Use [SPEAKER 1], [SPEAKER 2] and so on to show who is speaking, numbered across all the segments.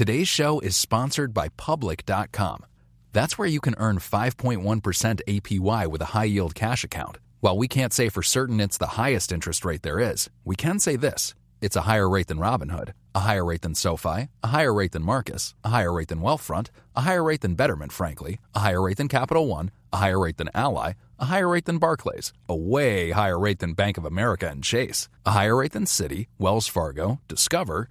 [SPEAKER 1] Today's show is sponsored by Public.com. That's where you can earn 5.1% APY with a high yield cash account. While we can't say for certain it's the highest interest rate there is, we can say this it's a higher rate than Robinhood, a higher rate than SoFi, a higher rate than Marcus, a higher rate than Wealthfront, a higher rate than Betterment, frankly, a higher rate than Capital One, a higher rate than Ally, a higher rate than Barclays, a way higher rate than Bank of America and Chase, a higher rate than Citi, Wells Fargo, Discover,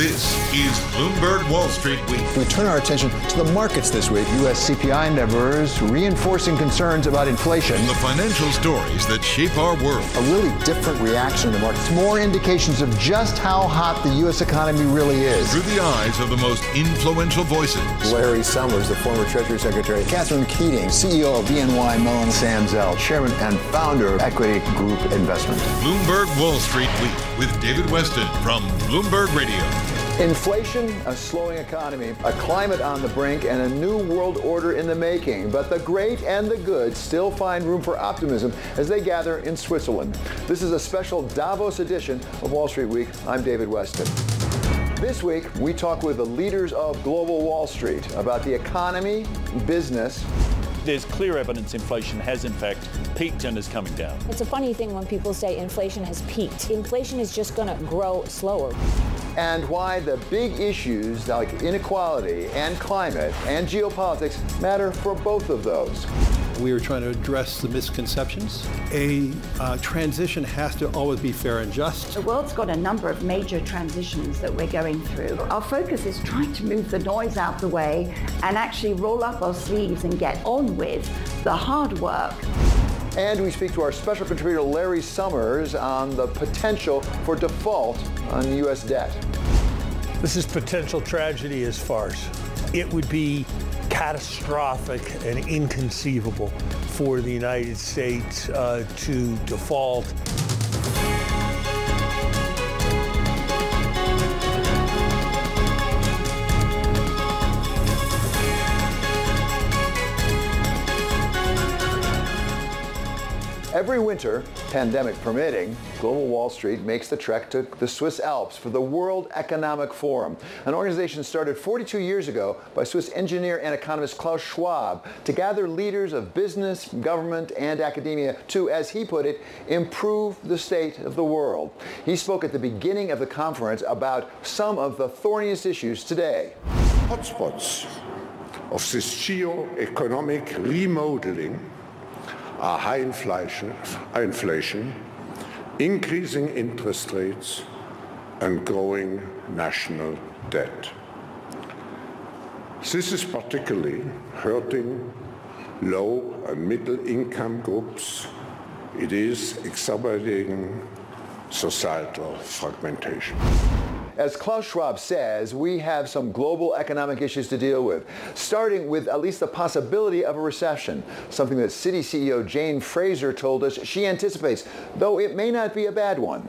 [SPEAKER 2] This is Bloomberg Wall Street Week.
[SPEAKER 3] We turn our attention to the markets this week. U.S. CPI numbers reinforcing concerns about inflation.
[SPEAKER 2] The financial stories that shape our world.
[SPEAKER 3] A really different reaction in the markets. More indications of just how hot the U.S. economy really is.
[SPEAKER 2] Through the eyes of the most influential voices.
[SPEAKER 3] Larry Summers, the former Treasury Secretary. Catherine Keating, CEO of BNY Mellon. Sam Zell, Chairman and founder of Equity Group Investment.
[SPEAKER 2] Bloomberg Wall Street Week with David Westin from Bloomberg Radio.
[SPEAKER 3] Inflation, a slowing economy, a climate on the brink, and a new world order in the making. But the great and the good still find room for optimism as they gather in Switzerland. This is a special Davos edition of Wall Street Week. I'm David Westin. This week, we talk with the leaders of global Wall Street about the economy, business,
[SPEAKER 4] there's clear evidence inflation has in fact peaked and is coming down.
[SPEAKER 5] It's a funny thing when people say inflation has peaked. Inflation is just going to grow slower.
[SPEAKER 3] And why the big issues like inequality and climate and geopolitics matter for both of those.
[SPEAKER 6] We are trying to address the misconceptions. A uh, transition has to always be fair and just.
[SPEAKER 7] The world's got a number of major transitions that we're going through. Our focus is trying to move the noise out the way and actually roll up our sleeves and get on with the hard work.
[SPEAKER 3] And we speak to our special contributor Larry Summers on the potential for default on U.S. debt.
[SPEAKER 8] This is potential tragedy as farce. It would be catastrophic and inconceivable for the United States uh, to default.
[SPEAKER 3] Every winter, pandemic permitting, Global Wall Street makes the trek to the Swiss Alps for the World Economic Forum, an organization started 42 years ago by Swiss engineer and economist Klaus Schwab to gather leaders of business, government, and academia to, as he put it, improve the state of the world. He spoke at the beginning of the conference about some of the thorniest issues today.
[SPEAKER 9] Hotspots of this geo-economic remodeling are high inflation, inflation, increasing interest rates, and growing national debt. This is particularly hurting low and middle income groups. It is exacerbating societal fragmentation.
[SPEAKER 3] As Klaus Schwab says, we have some global economic issues to deal with, starting with at least the possibility of a recession, something that Citi CEO Jane Fraser told us she anticipates, though it may not be a bad one.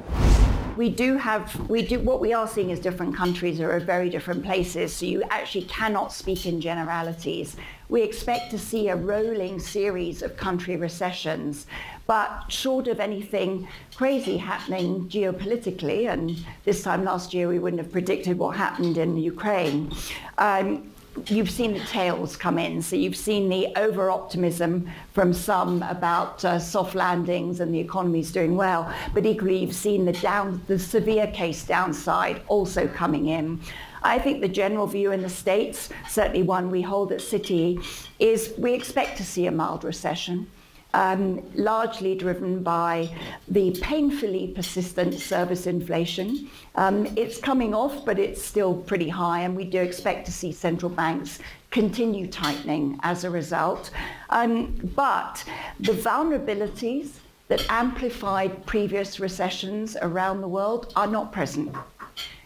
[SPEAKER 7] We do have we do what we are seeing is different countries are at very different places so you actually cannot speak in generalities we expect to see a rolling series of country recessions but short of anything crazy happening geopolitically, and this time last year we wouldn't have predicted what happened in Ukraine, um, you've seen the tails come in. So you've seen the over-optimism from some about uh, soft landings and the economy's doing well, but equally you've seen the down, the severe case downside also coming in. I think the general view in the States, certainly one we hold at Citi, is we expect to see a mild recession um, largely driven by the painfully persistent service inflation. Um, it's coming off, but it's still pretty high, and we do expect to see central banks continue tightening as a result. Um, but the vulnerabilities that amplified previous recessions around the world are not present.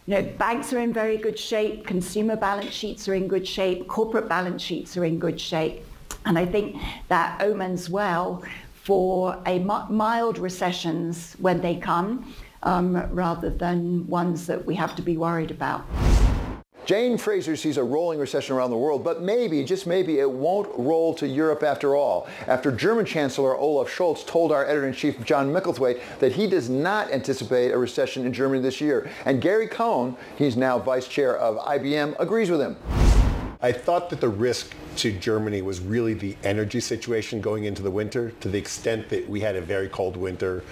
[SPEAKER 7] You know, banks are in very good shape, consumer balance sheets are in good shape, corporate balance sheets are in good shape. And I think that omens well for a mild recessions when they come, um, rather than ones that we have to be worried about.
[SPEAKER 3] Jane Fraser sees a rolling recession around the world, but maybe, just maybe, it won't roll to Europe after all. After German Chancellor Olaf Scholz told our editor-in-chief John Micklethwait that he does not anticipate a recession in Germany this year. And Gary Cohn, he's now vice chair of IBM, agrees with him.
[SPEAKER 10] I thought that the risk to Germany was really the energy situation going into the winter to the extent that we had a very cold winter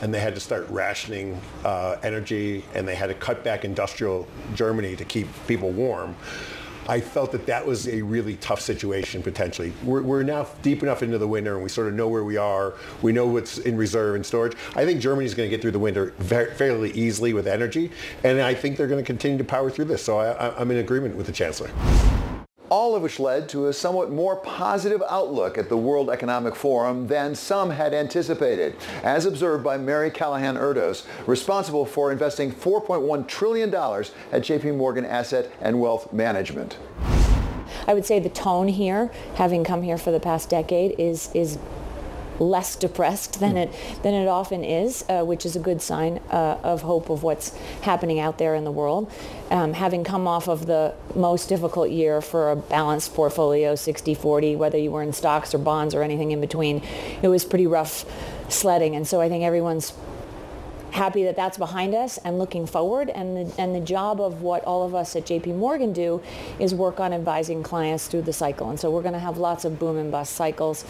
[SPEAKER 10] and they had to start rationing uh, energy and they had to cut back industrial Germany to keep people warm. I felt that that was a really tough situation potentially. We're, we're, now deep enough into the winter and we sort of know where we are. We know what's in reserve and storage. I think Germany's going to get through the winter very, fairly easily with energy and I think they're going to continue to power through this. So I, I'm in agreement with the Chancellor
[SPEAKER 3] all of which led to a somewhat more positive outlook at the World Economic Forum than some had anticipated, as observed by Mary Callahan Erdoes, responsible for investing $4.1 trillion at JP Morgan Asset and Wealth Management.
[SPEAKER 5] I would say the tone here, having come here for the past decade, is is less depressed than it than it often is, uh, which is a good sign uh, of hope of what's happening out there in the world. Um, having come off of the most difficult year for a balanced portfolio, 60-40, whether you were in stocks or bonds or anything in between, it was pretty rough sledding. And so I think everyone's happy that that's behind us and looking forward. And the, and the job of what all of us at JP Morgan do is work on advising clients through the cycle. And so we're going to have lots of boom and bust cycles.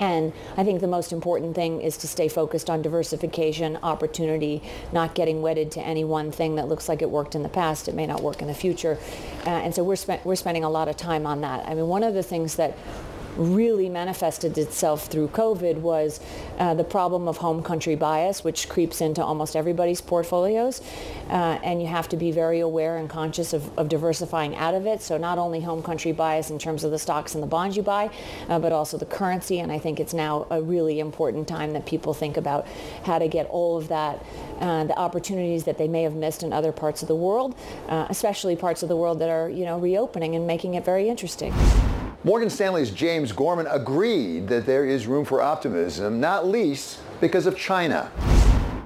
[SPEAKER 5] And I think the most important thing is to stay focused on diversification, opportunity, not getting wedded to any one thing that looks like it worked in the past. It may not work in the future. Uh, and so we're, spe- we're spending a lot of time on that. I mean, one of the things that really manifested itself through COVID was uh, the problem of home country bias, which creeps into almost everybody's portfolios. Uh, and you have to be very aware and conscious of, of, diversifying out of it. So not only home country bias in terms of the stocks and the bonds you buy, uh, but also the currency. And I think it's now a really important time that people think about how to get all of that, uh, the opportunities that they may have missed in other parts of the world, uh, especially parts of the world that are, you know, reopening and making it very interesting.
[SPEAKER 3] Morgan Stanley's James Gorman agreed that there is room for optimism, not least because of China.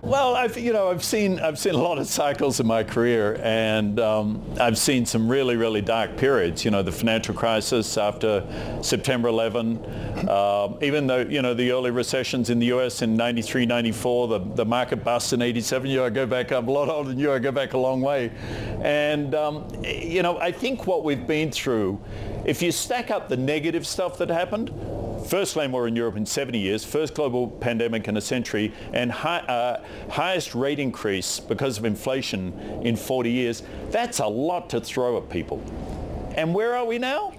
[SPEAKER 4] Well, I've you know I've seen I've seen a lot of cycles in my career, and um, I've seen some really really dark periods. You know, the financial crisis after September 11, uh, even though you know the early recessions in the U.S. in 93, 94, the the market bust in 87. You know, I go back I'm a lot older than you. I go back a long way, and um, you know I think what we've been through if you stack up the negative stuff that happened, first land war in Europe in 70 years, first global pandemic in a century, and high, uh, highest rate increase because of inflation in 40 years, that's a lot to throw at people. And where are we now?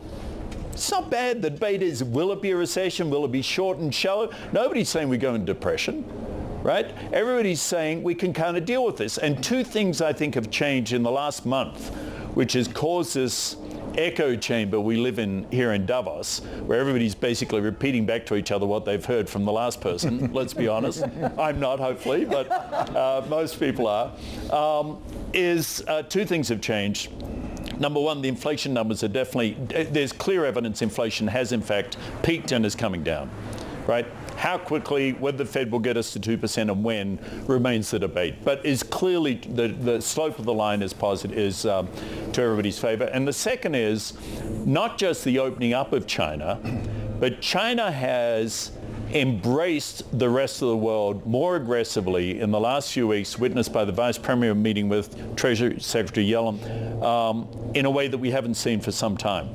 [SPEAKER 4] It's not bad. The debate is, will it be a recession? Will it be short and shallow? Nobody's saying we go into depression, right? Everybody's saying we can kind of deal with this. And two things I think have changed in the last month, which has caused this echo chamber we live in here in Davos, where everybody's basically repeating back to each other what they've heard from the last person. let's be honest. I'm not, hopefully, but uh, most people are. Um, is uh, two things have changed. Number one, the inflation numbers are definitely, there's clear evidence inflation has in fact peaked and is coming down, right? How quickly, whether the Fed will get us to 2% and when remains the debate. But is clearly the, the slope of the line is positive, is um, to everybody's favor. And the second is not just the opening up of China, but China has embraced the rest of the world more aggressively in the last few weeks, witnessed by the Vice Premier meeting with Treasury Secretary Yellen, um, in a way that we haven't seen for some time.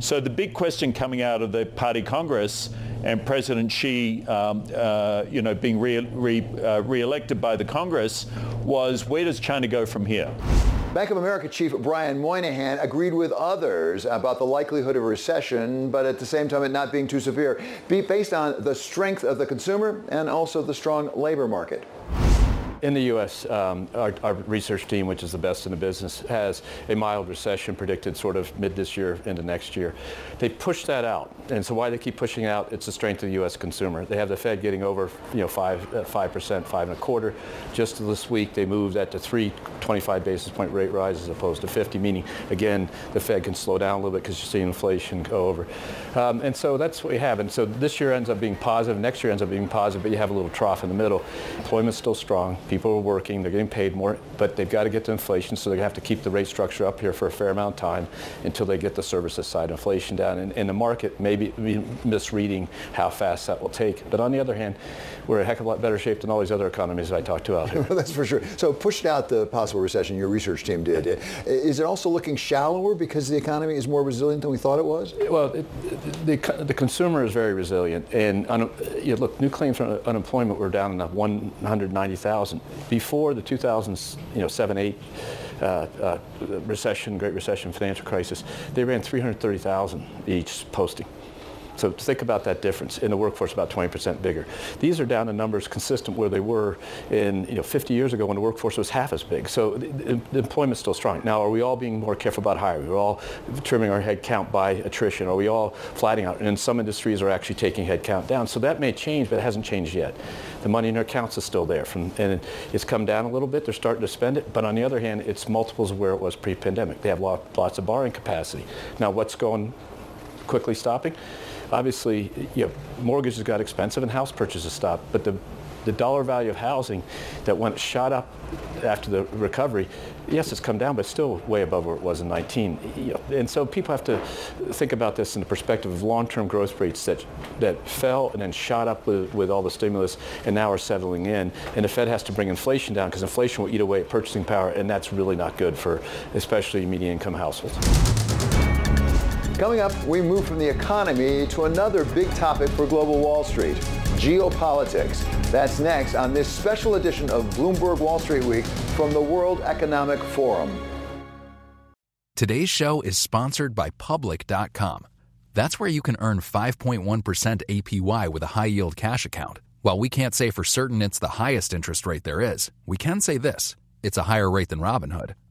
[SPEAKER 4] So the big question coming out of the Party Congress and President Xi, um, uh, you know, being re- re- uh, re-elected by the Congress was where does China go from here?
[SPEAKER 3] Bank of America Chief Brian Moynihan agreed with others about the likelihood of recession, but at the same time it not being too severe, based on the strength of the consumer and also the strong labor market
[SPEAKER 11] in the U.S., um, our, our, research team, which is the best in the business, has a mild recession predicted sort of mid this year into next year. They push that out, and so why they keep pushing out? It's the strength of the U.S. consumer. They have the Fed getting over, you know, five uh, five percent, five and a quarter. Just this week, they moved that to three 25 basis point rate rise as opposed to 50, meaning again the Fed can slow down a little bit because you're seeing inflation go over, um, and so that's what we have. And so this year ends up being positive, next year ends up being positive, but you have a little trough in the middle. Employment's still strong People are working, they're getting paid more, but they've got to get to inflation, so they're going to have to keep the rate structure up here for a fair amount of time until they get the services side inflation down. And, and the market may be misreading how fast that will take. But on the other hand, we're a heck of a lot better shape than all these other economies that I talked to out here.
[SPEAKER 3] That's for sure. So pushed out the possible recession, your research team did. Is it also looking shallower because the economy is more resilient than we thought it was?
[SPEAKER 11] Well, it, the, the consumer is very resilient. And un, you know, look, new claims for unemployment were down in 190,000 before the 2007 8 uh, uh, recession, Great Recession, financial crisis, they ran 330,000 each posting. So think about that difference. In the workforce, about 20% bigger. These are down to numbers consistent where they were in you know 50 years ago when the workforce was half as big. So the, the employment's still strong. Now, are we all being more careful about hiring? We're all trimming our head count by attrition. Are we all flattening out? And some industries are actually taking head count down. So that may change, but it hasn't changed yet. The money in our accounts is still there, from, and it's come down a little bit. They're starting to spend it, but on the other hand, it's multiples of where it was pre-pandemic. They have lots of borrowing capacity. Now, what's going quickly stopping? Obviously, you know, mortgages got expensive and house purchases stopped, but the the dollar value of housing that went shot up after the recovery, yes, it's come down, but still way above where it was in 19. You know, and so people have to think about this in the perspective of long-term growth rates that that fell and then shot up with, with all the stimulus and now are settling in. And the Fed has to bring inflation down because inflation will eat away at purchasing power, and that's really not good for especially median-income households.
[SPEAKER 3] Coming up, we move from the economy to another big topic for global Wall Street, geopolitics. That's next on this special edition of Bloomberg Wall Street Week from the World Economic Forum.
[SPEAKER 1] Today's show is sponsored by Public.com. That's where you can earn 5.1% APY with a high yield cash account. While we can't say for certain it's the highest interest rate there is, we can say this it's a higher rate than Robinhood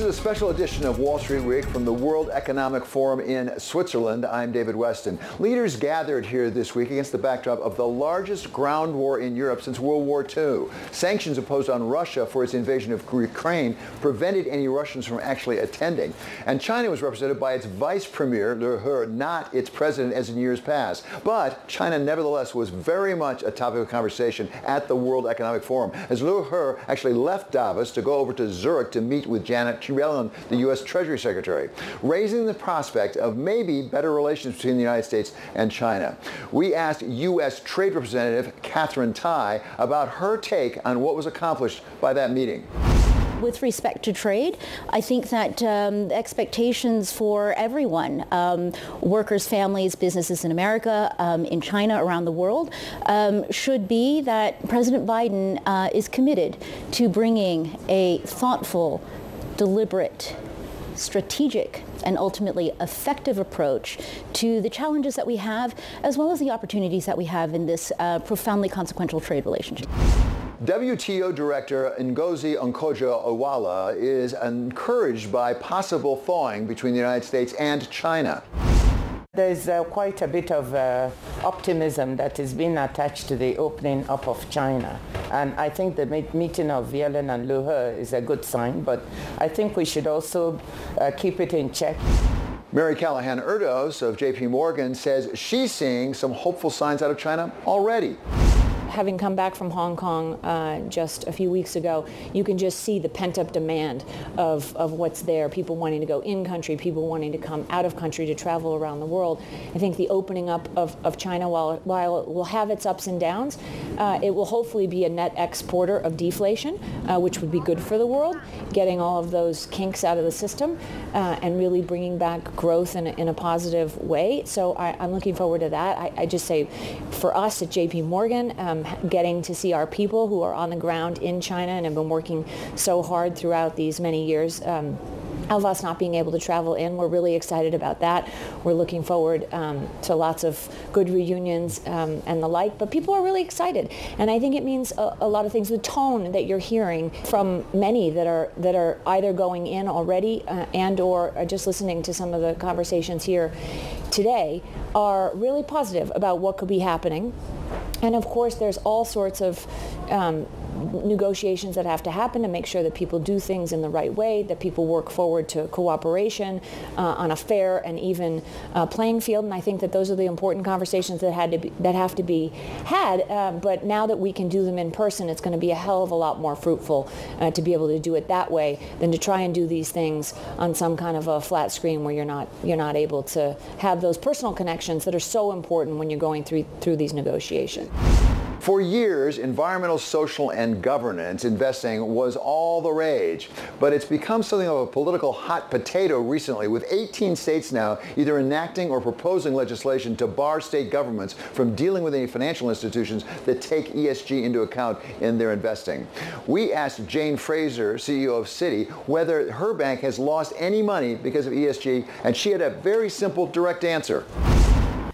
[SPEAKER 3] This is a special edition of Wall Street Week from the World Economic Forum in Switzerland. I'm David Westin. Leaders gathered here this week against the backdrop of the largest ground war in Europe since World War II. Sanctions imposed on Russia for its invasion of Ukraine prevented any Russians from actually attending. And China was represented by its vice premier, Liu He, not its president as in years past. But China nevertheless was very much a topic of conversation at the World Economic Forum as Liu He actually left Davos to go over to Zurich to meet with Janet Yellen, the U.S. Treasury Secretary, raising the prospect of maybe better relations between the United States and China. We asked U.S. Trade Representative Katherine Tai about her take on what was accomplished by that meeting
[SPEAKER 12] with respect to trade, I think that um, expectations for everyone, um, workers, families, businesses in America, um, in China, around the world, um, should be that President Biden uh, is committed to bringing a thoughtful, deliberate, strategic, and ultimately effective approach to the challenges that we have, as well as the opportunities that we have in this uh, profoundly consequential trade relationship.
[SPEAKER 3] WTO Director Ngozi Okonjo-Iweala is encouraged by possible thawing between the United States and China.
[SPEAKER 13] There's uh, quite a bit of uh, optimism that is being attached to the opening up of China. And I think the meet- meeting of Yellen and Liu He is a good sign, but I think we should also uh, keep it in check.
[SPEAKER 3] Mary Callahan Erdoes of JP Morgan says she's seeing some hopeful signs out of China already
[SPEAKER 5] having come back from Hong Kong uh, just a few weeks ago, you can just see the pent-up demand of, of what's there. People wanting to go in country, people wanting to come out of country to travel around the world. I think the opening up of, of China, while, while it will have its ups and downs, uh, it will hopefully be a net exporter of deflation, uh, which would be good for the world, getting all of those kinks out of the system uh, and really bringing back growth in a, in a positive way. So I, am looking forward to that. I, I, just say for us at JP Morgan, um, getting to see our people who are on the ground in China and have been working so hard throughout these many years. Um, of us not being able to travel in. We're really excited about that. We're looking forward um, to lots of good reunions um, and the like, but people are really excited. And I think it means a, a, lot of things. The tone that you're hearing from many that are, that are either going in already uh, and or just listening to some of the conversations here today are really positive about what could be happening and of course, there's all sorts of um, negotiations that have to happen to make sure that people do things in the right way, that people work forward to cooperation uh, on a fair and even uh, playing field. And I think that those are the important conversations that had to be, that have to be had. Uh, but now that we can do them in person, it's going to be a hell of a lot more fruitful uh, to be able to do it that way than to try and do these things on some kind of a flat screen where you're not you're not able to have those personal connections that are so important when you're going through through these negotiations.
[SPEAKER 3] For years, environmental, social, and governance investing was all the rage, but it's become something of a political hot potato recently, with 18 states now either enacting or proposing legislation to bar state governments from dealing with any financial institutions that take ESG into account in their investing. We asked Jane Fraser, CEO of Citi, whether her bank has lost any money because of ESG, and she had a very simple, direct answer.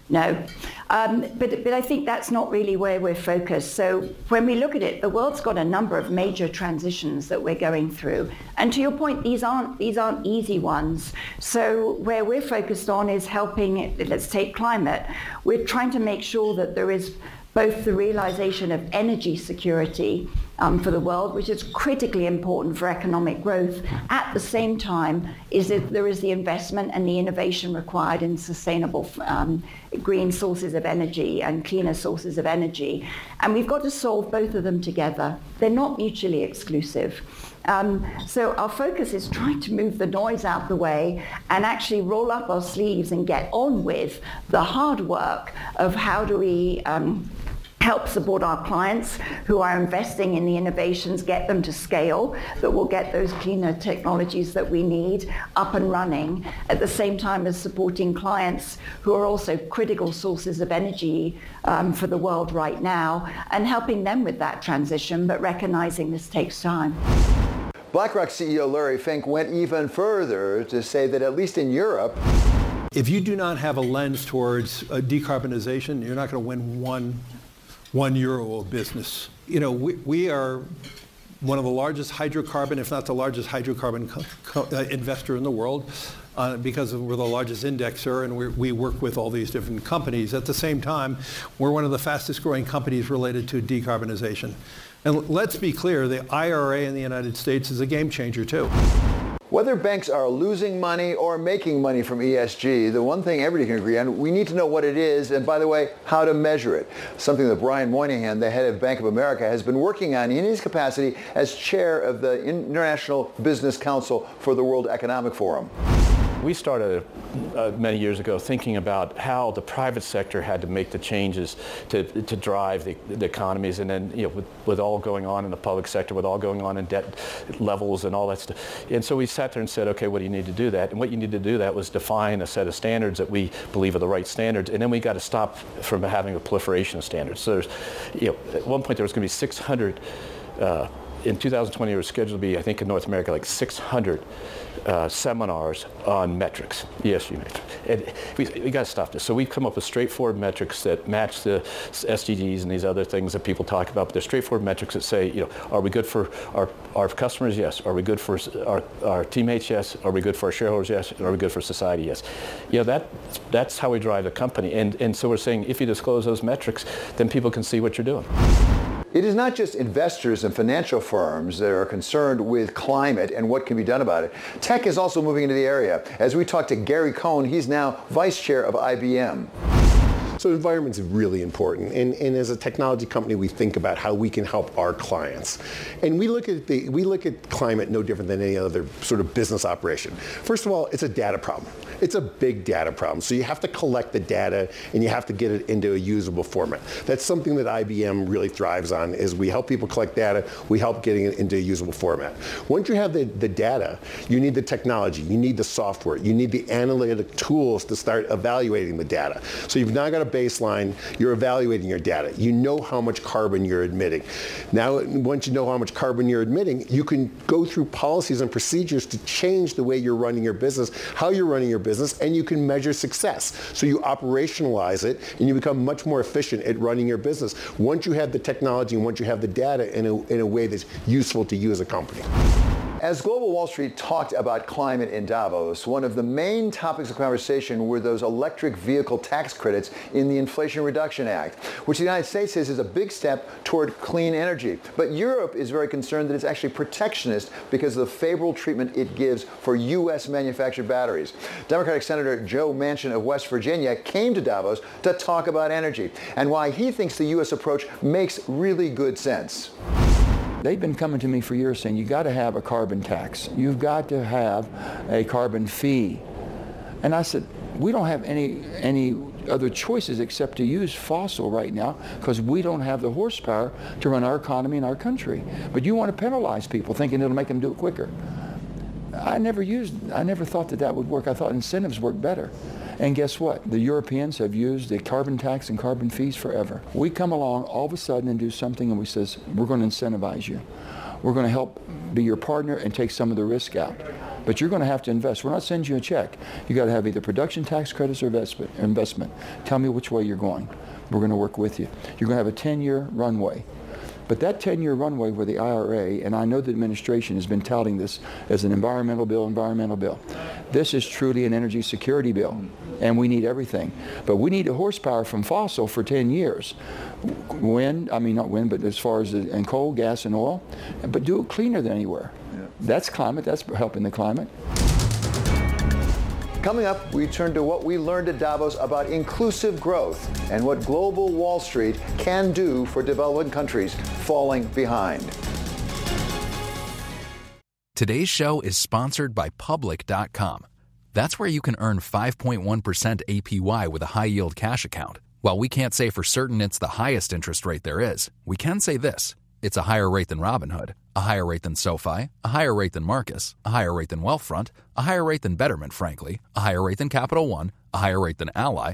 [SPEAKER 7] No. Um, but, but I think that's not really where we're focused. So when we look at it, the world's got a number of major transitions that we're going through. And to your point, these aren't, these aren't easy ones. So where we're focused on is helping, let's take climate. We're trying to make sure that there is both the realization of energy security um, for the world, which is critically important for economic growth. At the same time, is that there is the investment and the innovation required in sustainable um, green sources of energy and cleaner sources of energy. And we've got to solve both of them together. They're not mutually exclusive. Um, so our focus is trying to move the noise out the way and actually roll up our sleeves and get on with the hard work of how do we um, help support our clients who are investing in the innovations, get them to scale, that will get those cleaner technologies that we need up and running, at the same time as supporting clients who are also critical sources of energy um, for the world right now, and helping them with that transition, but recognizing this takes time.
[SPEAKER 3] BlackRock CEO Larry Fink went even further to say that at least in Europe,
[SPEAKER 6] if you do not have a lens towards uh, decarbonization, you're not going to win one, one euro of business. You know, we, we are one of the largest hydrocarbon, if not the largest hydrocarbon uh, investor in the world. Uh, because we're the largest indexer and we work with all these different companies. At the same time, we're one of the fastest growing companies related to decarbonization. And let's be clear, the IRA in the United States is a game changer too.
[SPEAKER 3] Whether banks are losing money or making money from ESG, the one thing everybody can agree on, we need to know what it is and, by the way, how to measure it. Something that Brian Moynihan, the head of Bank of America, has been working on in his capacity as chair of the International Business Council for the World Economic Forum.
[SPEAKER 11] We started uh, many years ago thinking about how the private sector had to make the changes to, to drive the, the economies and then, you know, with, with all going on in the public sector, with all going on in debt levels and all that stuff. And so we sat there and said, okay, what do you need to do that? And what you need to do that was define a set of standards that we believe are the right standards. And then we got to stop from having a proliferation of standards. So there's, you know, at one point there was going to be 600 uh, in 2020, there was scheduled to be, I think, in North America, like 600 uh, seminars on metrics, ESG metrics. And we, we got to stop this. So we've come up with straightforward metrics that match the SDGs and these other things that people talk about. But they're straightforward metrics that say, you know, are we good for our, our customers? Yes. Are we good for our, our teammates? Yes. Are we good for our shareholders? Yes. And are we good for society? Yes. You know, that, that's how we drive the company. And, and so we're saying if you disclose those metrics, then people can see what you're doing.
[SPEAKER 3] It is not just investors and financial firms that are concerned with climate and what can be done about it. Tech is also moving into the area. As we talk to Gary Cohn, he's now vice chair of IBM.
[SPEAKER 10] So environment is really important. And, and as a technology company, we think about how we can help our clients. And we look at the we look at climate no different than any other sort of business operation. First of all, it's a data problem. It's a big data problem. So you have to collect the data and you have to get it into a usable format. That's something that IBM really thrives on is we help people collect data, we help getting it into a usable format. Once you have the, the data, you need the technology, you need the software, you need the analytic tools to start evaluating the data. So you've now got a baseline, you're evaluating your data. You know how much carbon you're emitting. Now, once you know how much carbon you're emitting, you can go through policies and procedures to change the way you're running your business, how you're running your business, and you can measure success. So you operationalize it and you become much more efficient at running your business once you have the technology and once you have the data in a, in a way that's useful to you as a company.
[SPEAKER 3] As Global Wall Street talked about climate in Davos, one of the main topics of conversation were those electric vehicle tax credits in the Inflation Reduction Act, which the United States says is a big step toward clean energy. But Europe is very concerned that it's actually protectionist because of the favorable treatment it gives for U.S. manufactured batteries. Democratic Senator Joe Manchin of West Virginia came to Davos to talk about energy and why he thinks the U.S. approach makes really good sense.
[SPEAKER 14] They've been coming to me for years saying, you got to have a carbon tax. You've got to have a carbon fee. And I said, we don't have any, any other choices except to use fossil right now because we don't have the horsepower to run our economy in our country. But you want to penalize people thinking it'll make them do it quicker. I never used, I never thought that that would work. I thought incentives work better. And guess what? The Europeans have used the carbon tax and carbon fees forever. We come along all of a sudden and do something and we says, we're going to incentivize you. We're going to help be your partner and take some of the risk out. But you're going to have to invest. We're not sending you a check. You got to have either production tax credits or investment. Tell me which way you're going. We're going to work with you. You're going to have a 10-year runway. But that 10-year runway where the IRA, and I know the administration has been touting this as an environmental bill, environmental bill. This is truly an energy security bill, and we need everything. But we need a horsepower from fossil for 10 years. Wind, I mean not wind, but as far as the, and coal, gas, and oil, but do it cleaner than anywhere. Yeah. That's climate. That's helping the climate.
[SPEAKER 3] Coming up, we turn to what we learned at Davos about inclusive growth and what global Wall Street can do for developing countries falling behind.
[SPEAKER 1] Today's show is sponsored by Public.com. That's where you can earn 5.1% APY with a high yield cash account. While we can't say for certain it's the highest interest rate there is, we can say this it's a higher rate than Robinhood, a higher rate than SoFi, a higher rate than Marcus, a higher rate than Wealthfront, a higher rate than Betterment, frankly, a higher rate than Capital One, a higher rate than Ally,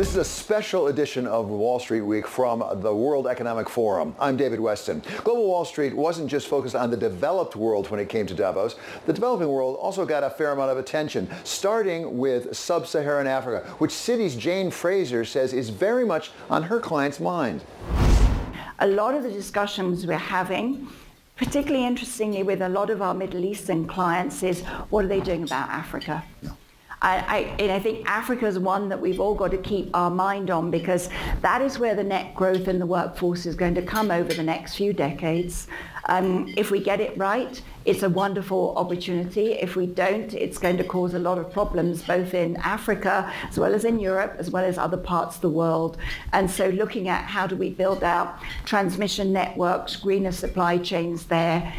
[SPEAKER 3] This is a special edition of Wall Street Week from the World Economic Forum. I'm David Westin. Global Wall Street wasn't just focused on the developed world when it came to Davos. The developing world also got a fair amount of attention, starting with sub-Saharan Africa, which Citi's Jane Fraser says is very much on her client's mind.
[SPEAKER 7] A lot of the discussions we're having particularly interestingly with a lot of our Middle Eastern clients is what are they doing about Africa? I, I, and I think Africa is one that we've all got to keep our mind on because that is where the net growth in the workforce is going to come over the next few decades. Um, if we get it right, it's a wonderful opportunity. If we don't, it's going to cause a lot of problems both in Africa as well as in Europe as well as other parts of the world. And so looking at how do we build out transmission networks, greener supply chains there.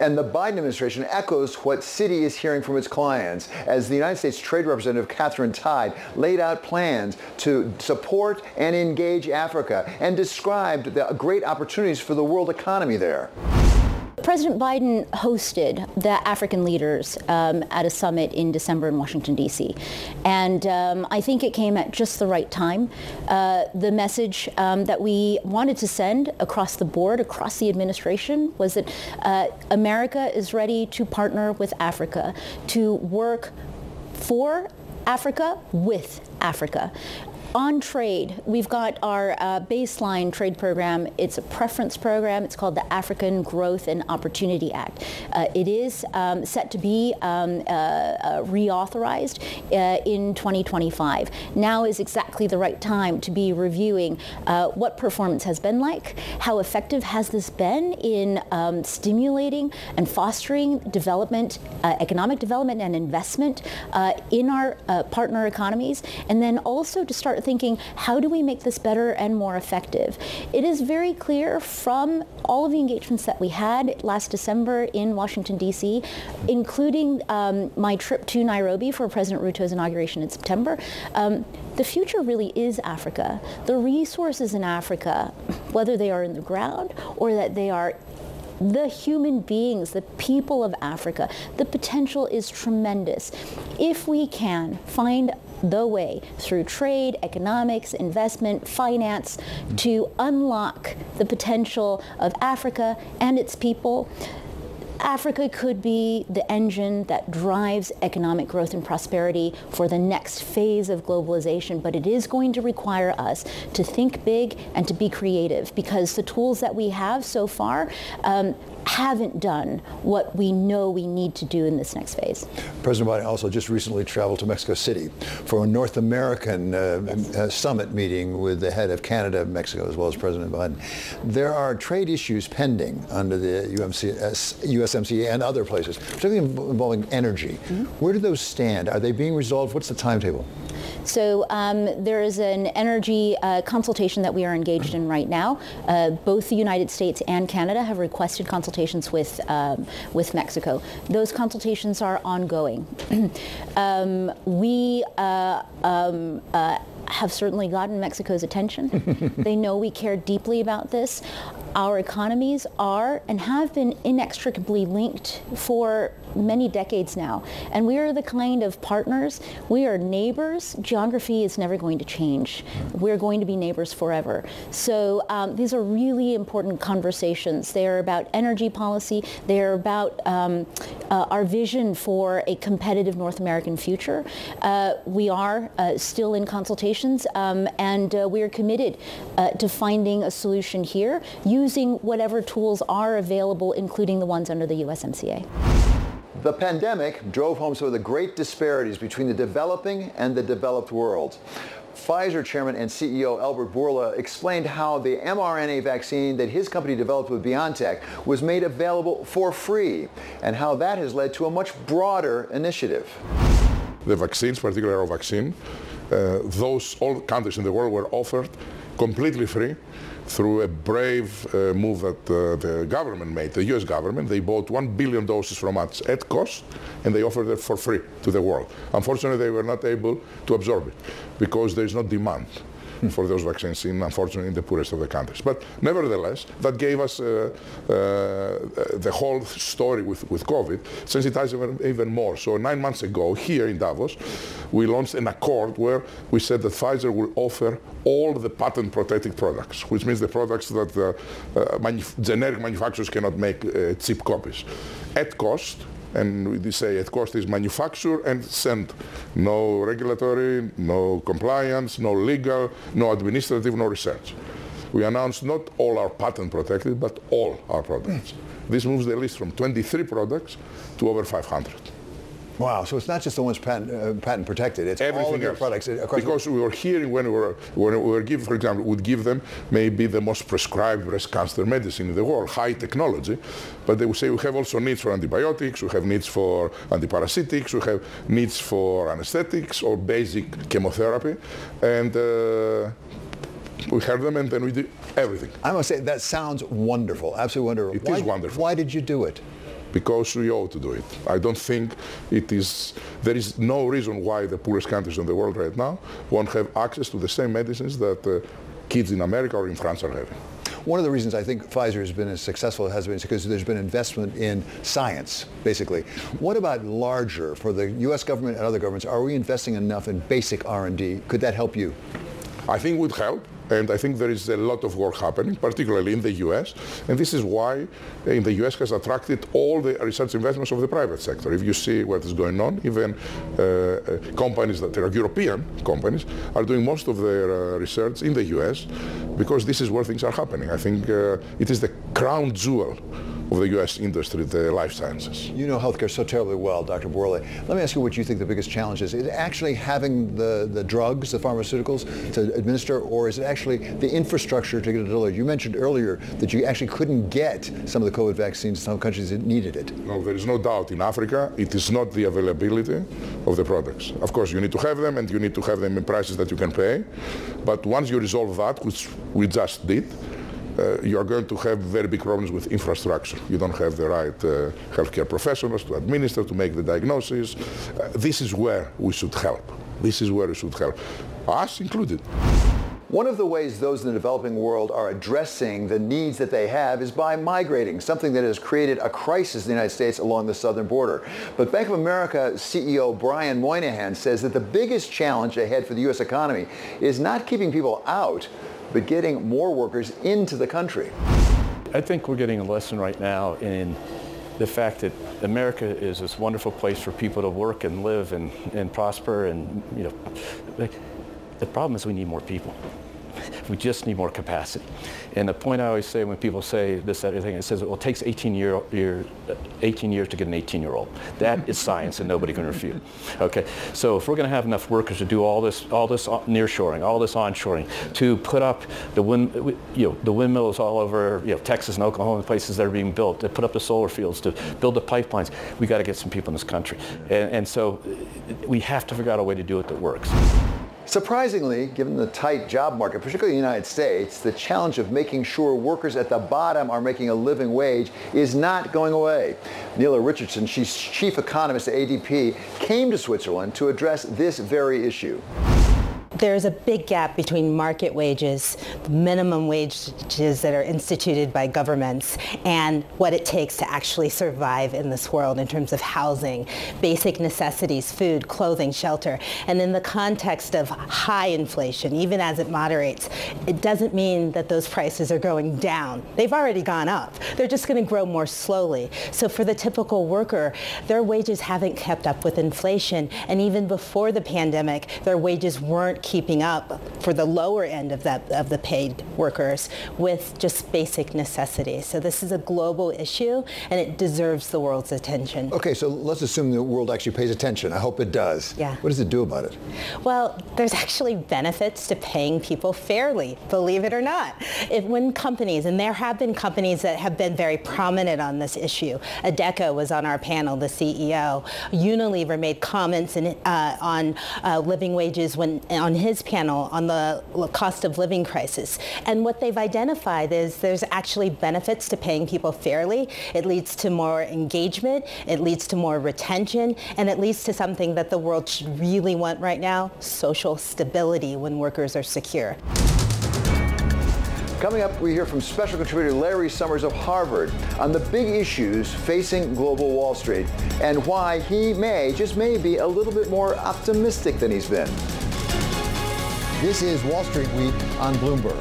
[SPEAKER 3] And the Biden administration echoes what Citi is hearing from its clients as the United States Trade Representative Katherine Tai laid out plans to support and engage Africa and described the great opportunities for the world economy there.
[SPEAKER 12] President Biden hosted the African leaders um, at a summit in December in Washington, D.C. And um, I think it came at just the right time. Uh, the message um, that we wanted to send across the board, across the administration, was that uh, America is ready to partner with Africa, to work for Africa with Africa. On trade, we've got our uh, baseline trade program. It's a preference program. It's called the African Growth and Opportunity Act. Uh, it is um, set to be um, uh, uh reauthorized uh, in 2025. Now is exactly the right time to be reviewing uh, what performance has been like, how effective has this been in um, stimulating and fostering development, economic development and investment in our partner economies, and then also to start thinking, how do we make this better and more effective? It is very clear from all of the engagements that we had last December in Washington, D.C., including um, my trip to Nairobi for President Ruto's inauguration in September, um, the future really is Africa. The resources in Africa, whether they are in the ground or that they are the human beings, the people of Africa, the potential is tremendous. If we can find the way through trade, economics, investment, finance to unlock the potential of Africa and its people. Africa could be the engine that drives economic growth and prosperity for the next phase of globalization, but it is going to require us to think big and to be creative because the tools that we have so far um, haven't done what we know we need to do in this next phase.
[SPEAKER 3] President Biden also just recently traveled to Mexico City for a North American uh, uh, summit meeting with the head of Canada, Mexico, as well as President Biden. There are trade issues pending under the UMCS, USMCA and other places, particularly involving energy. Mm-hmm. Where do those stand? Are they being resolved? What's the timetable?
[SPEAKER 12] So um, there is an energy uh, consultation that we are engaged in right now. Uh, both the United States and Canada have requested consultations with um, with Mexico. Those consultations are ongoing. um, we uh, um, uh, have certainly gotten Mexico's attention. they know we care deeply about this. Our economies are and have been inextricably linked for many decades now. And we are the kind of partners, we are neighbors. Geography is never going to change. We're going to be neighbors forever. So um, these are really important conversations. They are about energy policy. They are about um, uh, our vision for a competitive North American future. Uh, we are uh, still in consultations um, and uh, we are committed uh, to finding a solution here using whatever tools are available, including the ones under the USMCA.
[SPEAKER 3] The pandemic drove home some of the great disparities between the developing and the developed world. Pfizer chairman and CEO Albert Bourla explained how the mRNA vaccine that his company developed with BioNTech was made available for free and how that has led to a much broader initiative.
[SPEAKER 15] The vaccines, particularly our vaccine, uh, those all countries in the world were offered completely free through a brave uh, move that uh, the government made, the US government. They bought 1 billion doses from us at cost and they offered it for free to the world. Unfortunately, they were not able to absorb it because there is no demand for those vaccines in, unfortunately, in the poorest of the countries. But nevertheless, that gave us uh, uh, the whole story with, with COVID, sensitized even, even more. So nine months ago, here in Davos, we launched an accord where we said that Pfizer will offer all the patent protected products, which means the products that the uh, manuf generic manufacturers cannot make uh, cheap copies, at cost and we say at cost is manufacture and send. No regulatory, no compliance, no legal, no administrative, no research. We announced not all our patent protected, but all our products. This moves the list from 23 products to over 500.
[SPEAKER 3] Wow, so it's not just the ones patent, uh, patent protected, it's
[SPEAKER 15] Everything
[SPEAKER 3] all of your
[SPEAKER 15] else.
[SPEAKER 3] products.
[SPEAKER 15] Because we were hearing when we were, when we were giving, for example, would give them maybe the most prescribed breast cancer medicine in the world, high technology, but they would say we have also needs for antibiotics, we have needs for antiparasitics, we have needs for anesthetics or basic chemotherapy, and uh, we heard them and then we did everything.
[SPEAKER 3] I must say, that sounds wonderful, absolutely wonderful.
[SPEAKER 15] It
[SPEAKER 3] why,
[SPEAKER 15] is wonderful.
[SPEAKER 3] Why did you do it?
[SPEAKER 15] Because we ought to do it. I don't think it is, there is no reason why the poorest countries in the world right now won't have access to the same medicines that uh, kids in America or in France are having.
[SPEAKER 3] One of the reasons I think Pfizer has been as successful as it has been is because there's been investment in science, basically. What about larger for the U.S. government and other governments? Are we investing enough in basic R&D? Could that help you?
[SPEAKER 15] I think would help. And I think there is a lot of work happening, particularly in the US. And this is why uh, in the US has attracted all the research investments of the private sector. If you see what is going on, even uh, companies that are European companies are doing most of their uh, research in the US because this is where things are happening. I think uh, it is the crown jewel of the U.S. industry, the life sciences.
[SPEAKER 3] You know healthcare so terribly well, Dr. Bourla. Let me ask you what you think the biggest challenge is. Is it actually having the, the drugs, the pharmaceuticals to administer, or is it actually the infrastructure to get it delivered? You mentioned earlier that you actually couldn't get some of the COVID vaccines in some countries that needed it.
[SPEAKER 15] No, there is no doubt in Africa it is not the availability of the products. Of course, you need to have them and you need to have them in prices that you can pay. But once you resolve that, which we just did, uh, you are going to have very big problems with infrastructure. You don't have the right uh, healthcare professionals to administer, to make the diagnosis. Uh, this is where we should help. This is where we should help, us included.
[SPEAKER 3] One of the ways those in the developing world are addressing the needs that they have is by migrating, something that has created a crisis in the United States along the southern border. But Bank of America CEO Brian Moynihan says that the biggest challenge ahead for the U.S. economy is not keeping people out, but getting more workers into the country.
[SPEAKER 11] I think we're getting a lesson right now in the fact that America is this wonderful place for people to work and live and, and prosper and, you know, the problem is we need more people. We just need more capacity. And the point I always say when people say this, that, everything, it says, well, it takes 18, year, year, 18 years to get an 18-year-old. That is science, and nobody can refute. Okay, so if we're going to have enough workers to do all this, all this nearshoring, all this onshoring, to put up the wind, you know, the windmills all over, you know, Texas and Oklahoma, places that are being built, to put up the solar fields, to build the pipelines, we got to get some people in this country. And, and so we have to figure out a way to do it that works.
[SPEAKER 3] Surprisingly, given the tight job market, particularly in the United States, the challenge of making sure workers at the bottom are making a living wage is not going away. Nela Richardson, she's chief economist at ADP, came to Switzerland to address this very issue.
[SPEAKER 16] There's a big gap between market wages, minimum wages that are instituted by governments, and what it takes to actually survive in this world in terms of housing, basic necessities, food, clothing, shelter. And in the context of high inflation, even as it moderates, it doesn't mean that those prices are going down. They've already gone up. They're just going to grow more slowly. So for the typical worker, their wages haven't kept up with inflation. And even before the pandemic, their wages weren't keeping up for the lower end of that of the paid workers with just basic necessities. So this is a global issue and it deserves the world's attention.
[SPEAKER 3] Okay, so let's assume the world actually pays attention. I hope it does.
[SPEAKER 16] Yeah.
[SPEAKER 3] What does it do about it?
[SPEAKER 16] Well, there's actually benefits to paying people fairly, believe it or not. If when companies, and there have been companies that have been very prominent on this issue. Adecco was on our panel, the CEO. Unilever made comments in, uh, on uh, living wages when on his panel on the cost of living crisis. And what they've identified is there's actually benefits to paying people fairly. It leads to more engagement, it leads to more retention, and it leads to something that the world should really want right now, social stability when workers are secure.
[SPEAKER 3] Coming up, we hear from special contributor Larry Summers of Harvard on the big issues facing global Wall Street and why he may, just may be a little bit more optimistic than he's been. This is Wall Street Week on Bloomberg.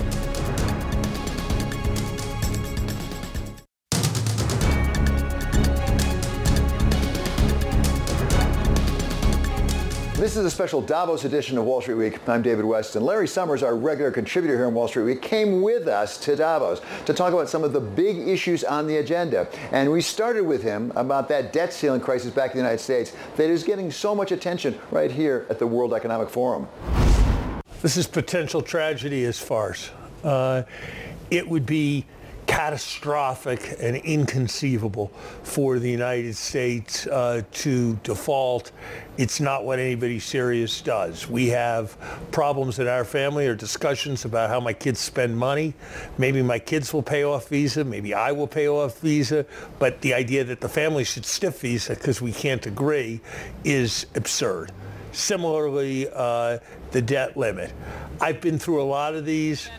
[SPEAKER 3] This is a special Davos edition of Wall Street Week. I'm David Westin, and Larry Summers, our regular contributor here in Wall Street Week, came with us to Davos to talk about some of the big issues on the agenda. And we started with him about that debt ceiling crisis back in the United States that is getting so much attention right here at the World Economic Forum.
[SPEAKER 8] This is potential tragedy as farce. Uh, it would be catastrophic and inconceivable for the United States uh, to default. It's not what anybody serious does. We have problems in our family or discussions about how my kids spend money. Maybe my kids will pay off Visa. Maybe I will pay off Visa. But the idea that the family should stiff Visa because we can't agree is absurd. Similarly, uh, the debt limit. I've been through a lot of these.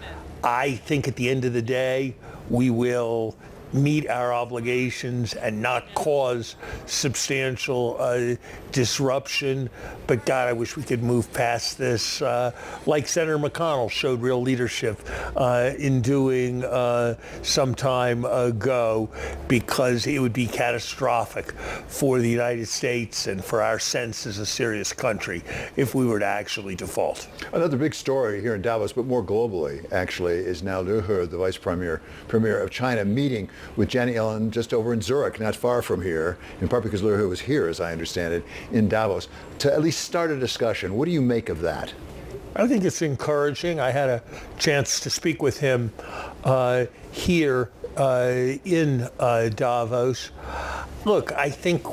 [SPEAKER 8] I think at the end of the day, we will meet our obligations and not cause substantial uh, disruption. But God, I wish we could move past this, uh, like Senator McConnell showed real leadership uh, in doing uh, some time ago, because it would be catastrophic for the United States and for our sense as a serious country if we were to actually default.
[SPEAKER 3] Another big story here in Davos, but more globally, actually, is now Liu He, the vice premier, premier of China, meeting with Janet Yellen just over in Zurich, not far from here, in part because Liu was here, as I understand it, in Davos, to at least start a discussion. What do you make of that?
[SPEAKER 8] I think it's encouraging. I had a chance to speak with him uh, here uh, in uh, Davos. Look, I think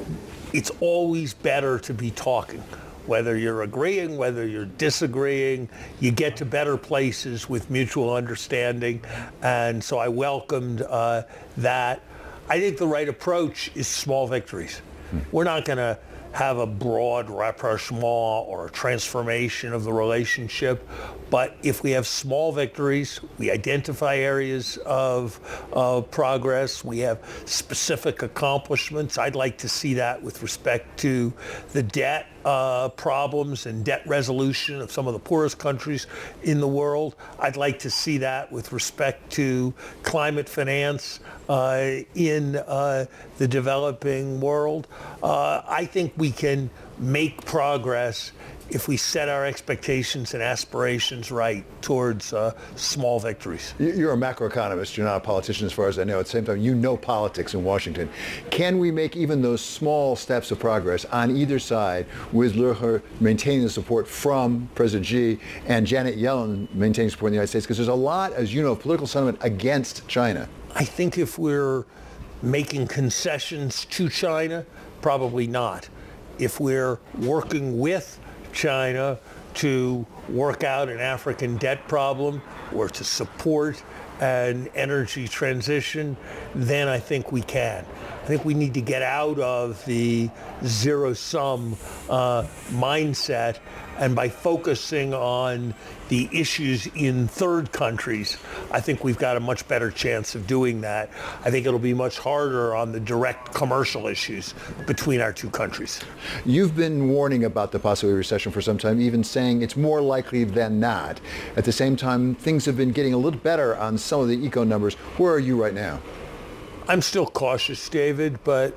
[SPEAKER 8] it's always better to be talking. Whether you're agreeing, whether you're disagreeing, you get to better places with mutual understanding. And so I welcomed uh, that. I think the right approach is small victories. Hmm. We're not going to have a broad rapprochement or a transformation of the relationship. But if we have small victories, we identify areas of progress, we have specific accomplishments. I'd like to see that with respect to the debt uh, problems and debt resolution of some of the poorest countries in the world. I'd like to see that with respect to climate finance in uh, the developing world. Uh, I think we can make progress if we set our expectations and aspirations right towards uh, small victories.
[SPEAKER 3] You're a macroeconomist. You're not a politician as far as I know. At the same time, you know politics in Washington. Can we make even those small steps of progress on either side with Liu maintaining the support from President Xi and Janet Yellen maintaining support in the United States? Because there's a lot, as you know, of political sentiment against China.
[SPEAKER 8] I think if we're making concessions to China, probably not. If we're working with China to work out an African debt problem or to support an energy transition, then I think we can. I think we need to get out of the zero sum uh, mindset and by focusing on the issues in third countries, I think we've got a much better chance of doing that. I think it'll be much harder on the direct commercial issues between our two countries.
[SPEAKER 3] You've been warning about the possibility of recession for some time, even saying it's more likely than not. At the same time, things have been getting a little better on some of the eco numbers. Where are you right now?
[SPEAKER 8] I'm still cautious, David, but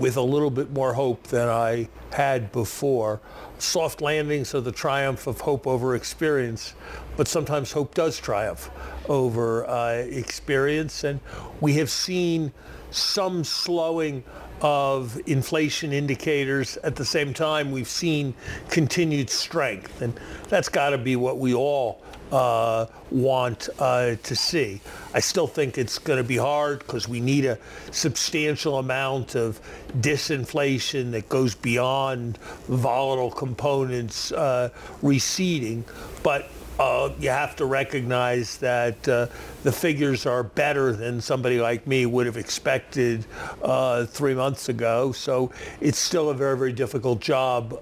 [SPEAKER 8] with a little bit more hope than I had before. Soft landings are the triumph of hope over experience, but sometimes hope does triumph over uh, experience. And we have seen some slowing of inflation indicators. At the same time, we've seen continued strength. And that's got to be what we all uh, want uh, to see. I still think it's going to be hard because we need a substantial amount of disinflation that goes beyond volatile components uh, receding. But uh, you have to recognize that uh, the figures are better than somebody like me would have expected uh, three months ago. So it's still a very, very difficult job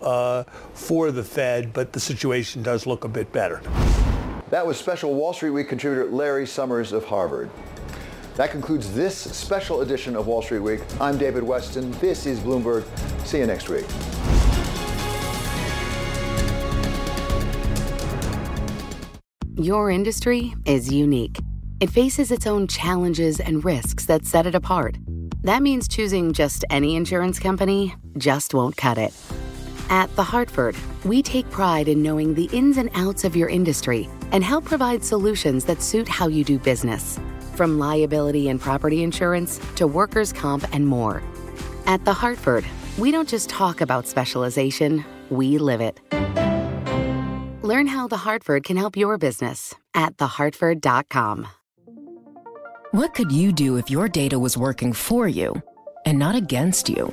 [SPEAKER 8] for the Fed, but the situation does look a bit better.
[SPEAKER 3] That was special Wall Street Week contributor Larry Summers of Harvard. That concludes this special edition of Wall Street Week. I'm David Westin. This is Bloomberg. See you next week.
[SPEAKER 17] Your industry is unique. It faces its own challenges and risks that set it apart. That means choosing just any insurance company just won't cut it. At The Hartford, we take pride in knowing the ins and outs of your industry and help provide solutions that suit how you do business, from liability and property insurance to workers' comp and more. At The Hartford, we don't just talk about specialization, we live it. Learn how The Hartford can help your business at thehartford.com.
[SPEAKER 18] What could you do if your data was working for you and not against you?